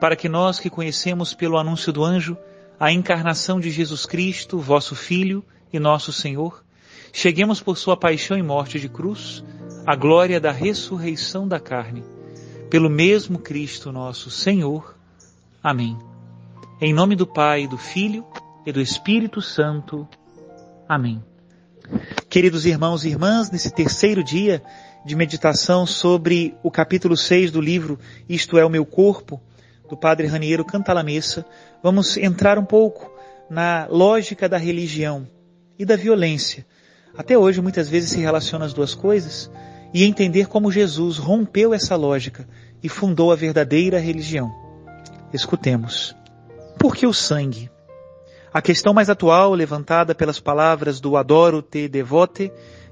para que nós que conhecemos pelo anúncio do anjo a encarnação de Jesus Cristo, vosso Filho e nosso Senhor, cheguemos por sua paixão e morte de cruz à glória da ressurreição da carne, pelo mesmo Cristo nosso Senhor. Amém. Em nome do Pai, do Filho e do Espírito Santo. Amém. Queridos irmãos e irmãs, nesse terceiro dia de meditação sobre o capítulo 6 do livro Isto é o meu corpo, do padre Raniero Cantalamessa, vamos entrar um pouco na lógica da religião e da violência. Até hoje muitas vezes se relaciona as duas coisas e entender como Jesus rompeu essa lógica e fundou a verdadeira religião. Escutemos. Por que o sangue? A questão mais atual, levantada pelas palavras do Adoro te devote,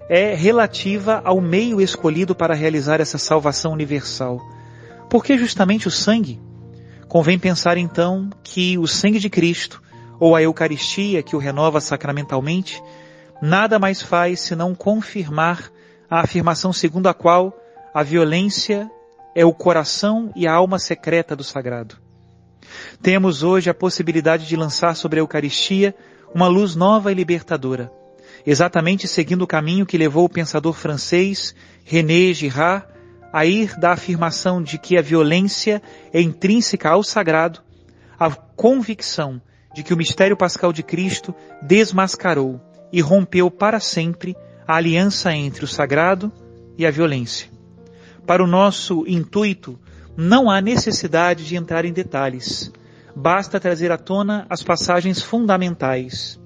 é relativa ao meio escolhido para realizar essa salvação universal. Por que justamente o sangue? Convém pensar então que o sangue de Cristo, ou a Eucaristia que o renova sacramentalmente, nada mais faz senão confirmar a afirmação segundo a qual a violência é o coração e a alma secreta do sagrado. Temos hoje a possibilidade de lançar sobre a Eucaristia uma luz nova e libertadora, exatamente seguindo o caminho que levou o pensador francês René Girard a ir da afirmação de que a violência é intrínseca ao sagrado, à convicção de que o mistério pascal de Cristo desmascarou e rompeu para sempre a aliança entre o sagrado e a violência. Para o nosso intuito, não há necessidade de entrar em detalhes. Basta trazer à tona as passagens fundamentais.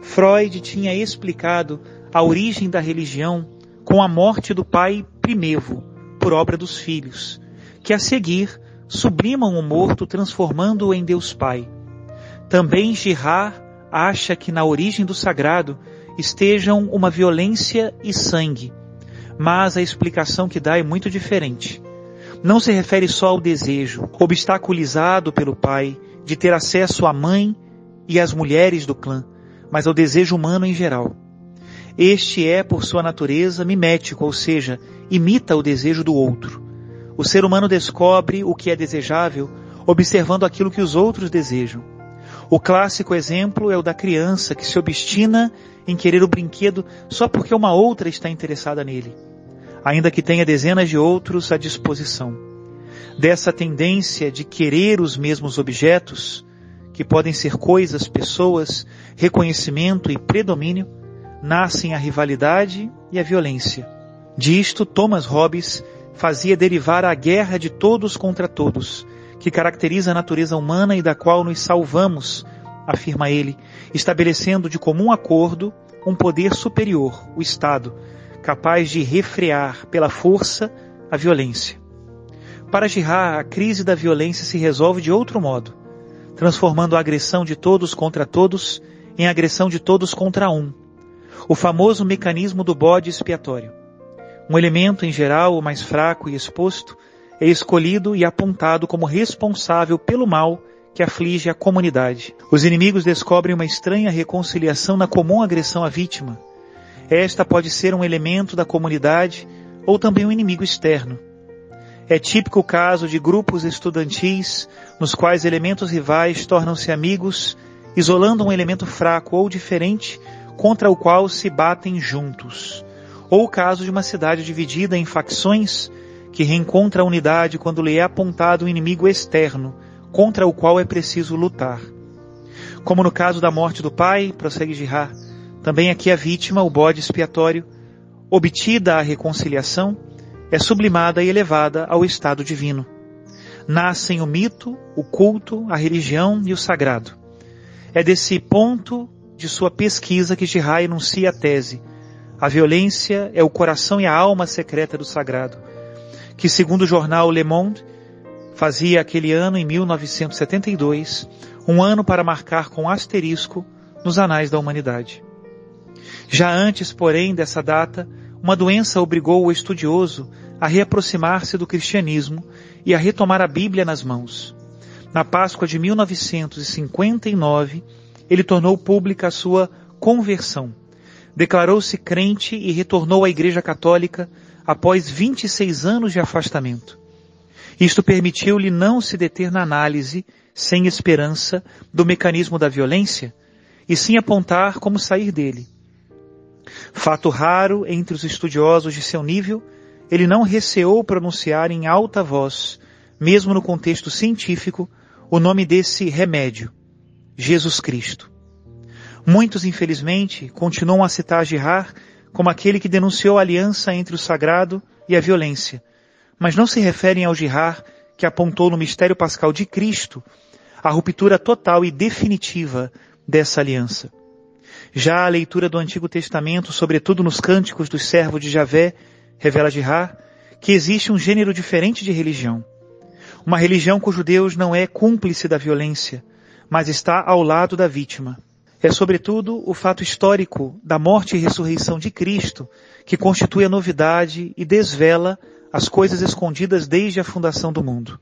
Freud tinha explicado a origem da religião com a morte do pai Primevo, por obra dos filhos, que a seguir sublimam o morto transformando-o em Deus Pai. Também Girard acha que na origem do sagrado estejam uma violência e sangue, mas a explicação que dá é muito diferente. Não se refere só ao desejo, obstaculizado pelo pai, de ter acesso à mãe e às mulheres do clã, mas ao desejo humano em geral. Este é, por sua natureza, mimético, ou seja, imita o desejo do outro. O ser humano descobre o que é desejável observando aquilo que os outros desejam. O clássico exemplo é o da criança que se obstina em querer o brinquedo só porque uma outra está interessada nele, ainda que tenha dezenas de outros à disposição. Dessa tendência de querer os mesmos objetos, que podem ser coisas, pessoas, reconhecimento e predomínio, nascem a rivalidade e a violência. Disto, Thomas Hobbes fazia derivar a guerra de todos contra todos, que caracteriza a natureza humana e da qual nos salvamos, afirma ele, estabelecendo de comum acordo um poder superior, o Estado, capaz de refrear pela força a violência. Para Girard, a crise da violência se resolve de outro modo, transformando a agressão de todos contra todos em agressão de todos contra um, o famoso mecanismo do bode expiatório. Um elemento, em geral, o mais fraco e exposto, é escolhido e apontado como responsável pelo mal que aflige a comunidade. Os inimigos descobrem uma estranha reconciliação na comum agressão à vítima. Esta pode ser um elemento da comunidade ou também um inimigo externo. É típico o caso de grupos estudantis nos quais elementos rivais tornam-se amigos, isolando um elemento fraco ou diferente contra o qual se batem juntos. Ou o caso de uma cidade dividida em facções que reencontra a unidade quando lhe é apontado um inimigo externo contra o qual é preciso lutar. Como no caso da morte do pai, prossegue Girard, também aqui a vítima, o bode expiatório, obtida a reconciliação, é sublimada e elevada ao estado divino. Nascem o mito, o culto, a religião e o sagrado. É desse ponto de sua pesquisa que Girard enuncia a tese. A violência é o coração e a alma secreta do sagrado, que segundo o jornal Le Monde, fazia aquele ano em 1972, um ano para marcar com asterisco nos anais da humanidade. Já antes, porém, dessa data, uma doença obrigou o estudioso a reaproximar-se do cristianismo e a retomar a Bíblia nas mãos. Na Páscoa de 1959, ele tornou pública a sua conversão. Declarou-se crente e retornou à Igreja Católica após 26 anos de afastamento. Isto permitiu-lhe não se deter na análise, sem esperança, do mecanismo da violência, e sim apontar como sair dele. Fato raro entre os estudiosos de seu nível, ele não receou pronunciar em alta voz, mesmo no contexto científico, o nome desse remédio, Jesus Cristo. Muitos, infelizmente, continuam a citar Girard como aquele que denunciou a aliança entre o sagrado e a violência, mas não se referem ao Girard que apontou no mistério pascal de Cristo a ruptura total e definitiva dessa aliança. Já a leitura do Antigo Testamento, sobretudo nos cânticos dos servos de Javé, revela Girard que existe um gênero diferente de religião. Uma religião cujo Deus não é cúmplice da violência, mas está ao lado da vítima. É sobretudo o fato histórico da morte e ressurreição de Cristo que constitui a novidade e desvela as coisas escondidas desde a fundação do mundo.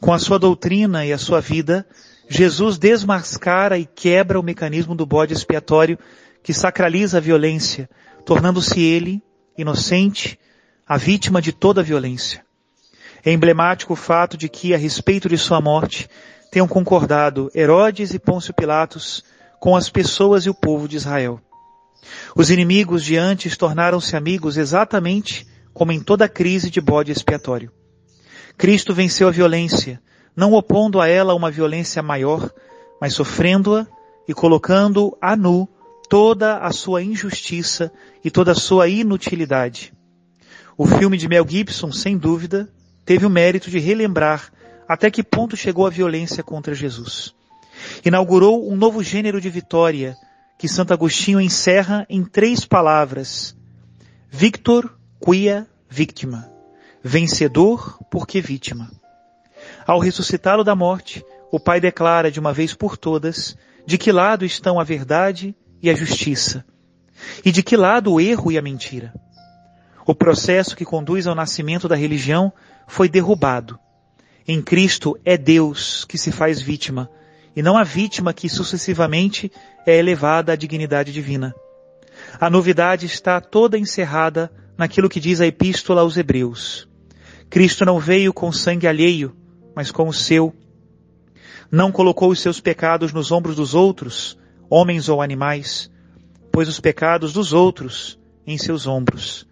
Com a sua doutrina e a sua vida, Jesus desmascara e quebra o mecanismo do bode expiatório que sacraliza a violência, tornando-se ele, inocente, a vítima de toda a violência. É emblemático o fato de que, a respeito de sua morte, tenham concordado Herodes e Pôncio Pilatos com as pessoas e o povo de Israel. Os inimigos de antes tornaram-se amigos exatamente como em toda crise de bode expiatório. Cristo venceu a violência, não opondo a ela uma violência maior, mas sofrendo-a e colocando a nu toda a sua injustiça e toda a sua inutilidade. O filme de Mel Gibson, sem dúvida, teve o mérito de relembrar até que ponto chegou a violência contra Jesus. Inaugurou um novo gênero de vitória que Santo Agostinho encerra em três palavras: Victor quia vítima, vencedor porque vítima. Ao ressuscitá-lo da morte, o Pai declara de uma vez por todas de que lado estão a verdade e a justiça, e de que lado o erro e a mentira. O processo que conduz ao nascimento da religião foi derrubado. Em Cristo é Deus que se faz vítima, e não a vítima que sucessivamente é elevada à dignidade divina. A novidade está toda encerrada naquilo que diz a epístola aos Hebreus. Cristo não veio com sangue alheio, mas com o seu. Não colocou os seus pecados nos ombros dos outros, homens ou animais, pois os pecados dos outros em seus ombros.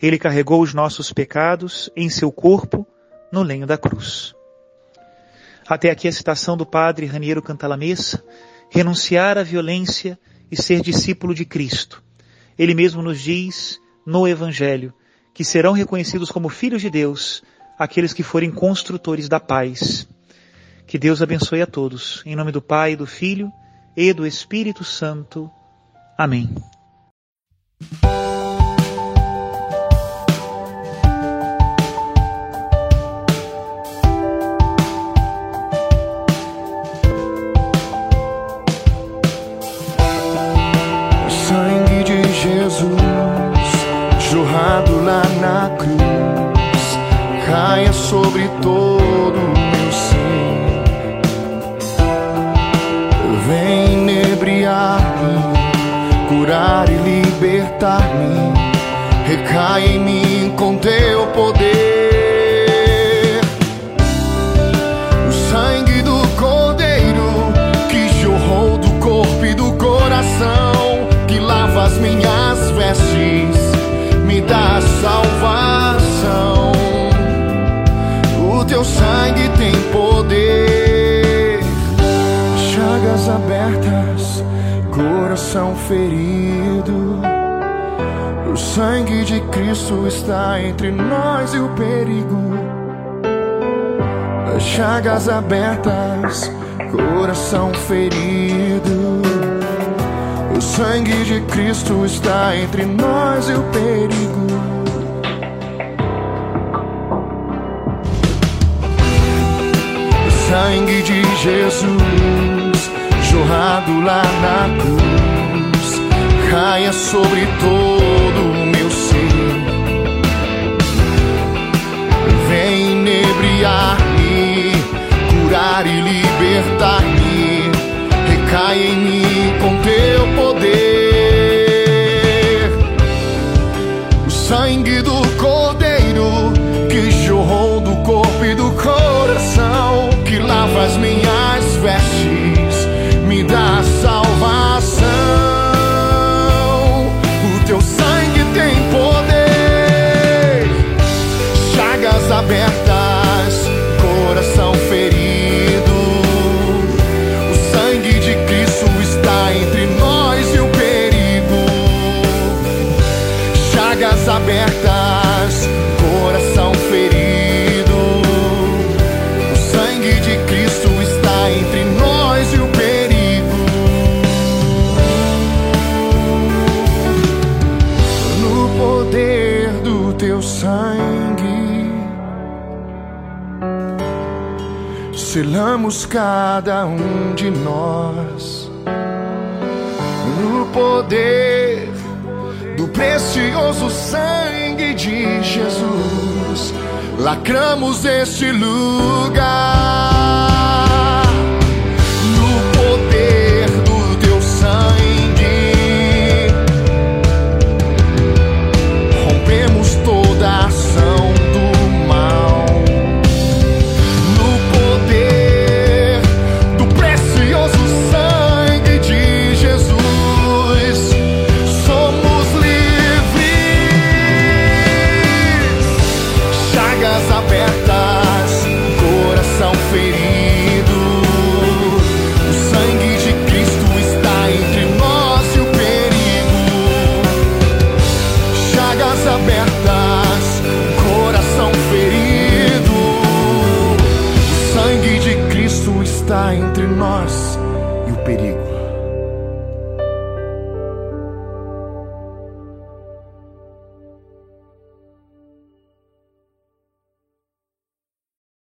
Ele carregou os nossos pecados em seu corpo no lenho da cruz. Até aqui a citação do padre Raniero Cantalamessa, renunciar à violência e ser discípulo de Cristo. Ele mesmo nos diz no Evangelho, que serão reconhecidos como filhos de Deus aqueles que forem construtores da paz. Que Deus abençoe a todos. Em nome do Pai, do Filho e do Espírito Santo. Amém. Libertar-me. Recai em mim com teu poder. O sangue do cordeiro que jorrou do corpo e do coração, que lava as minhas vestes, me dá salvação. O teu sangue tem poder. Chagas abertas, coração ferido. O sangue de Cristo está entre nós e o perigo. Chagas abertas, coração ferido. O sangue de Cristo está entre nós e o perigo. O sangue de Jesus jorrado lá na cruz caia sobre todo inebriar-me, curar e libertar-me. Recai em mim com teu poder. O sangue do selamos cada um de nós. No poder do precioso sangue de Jesus, lacramos este lugar.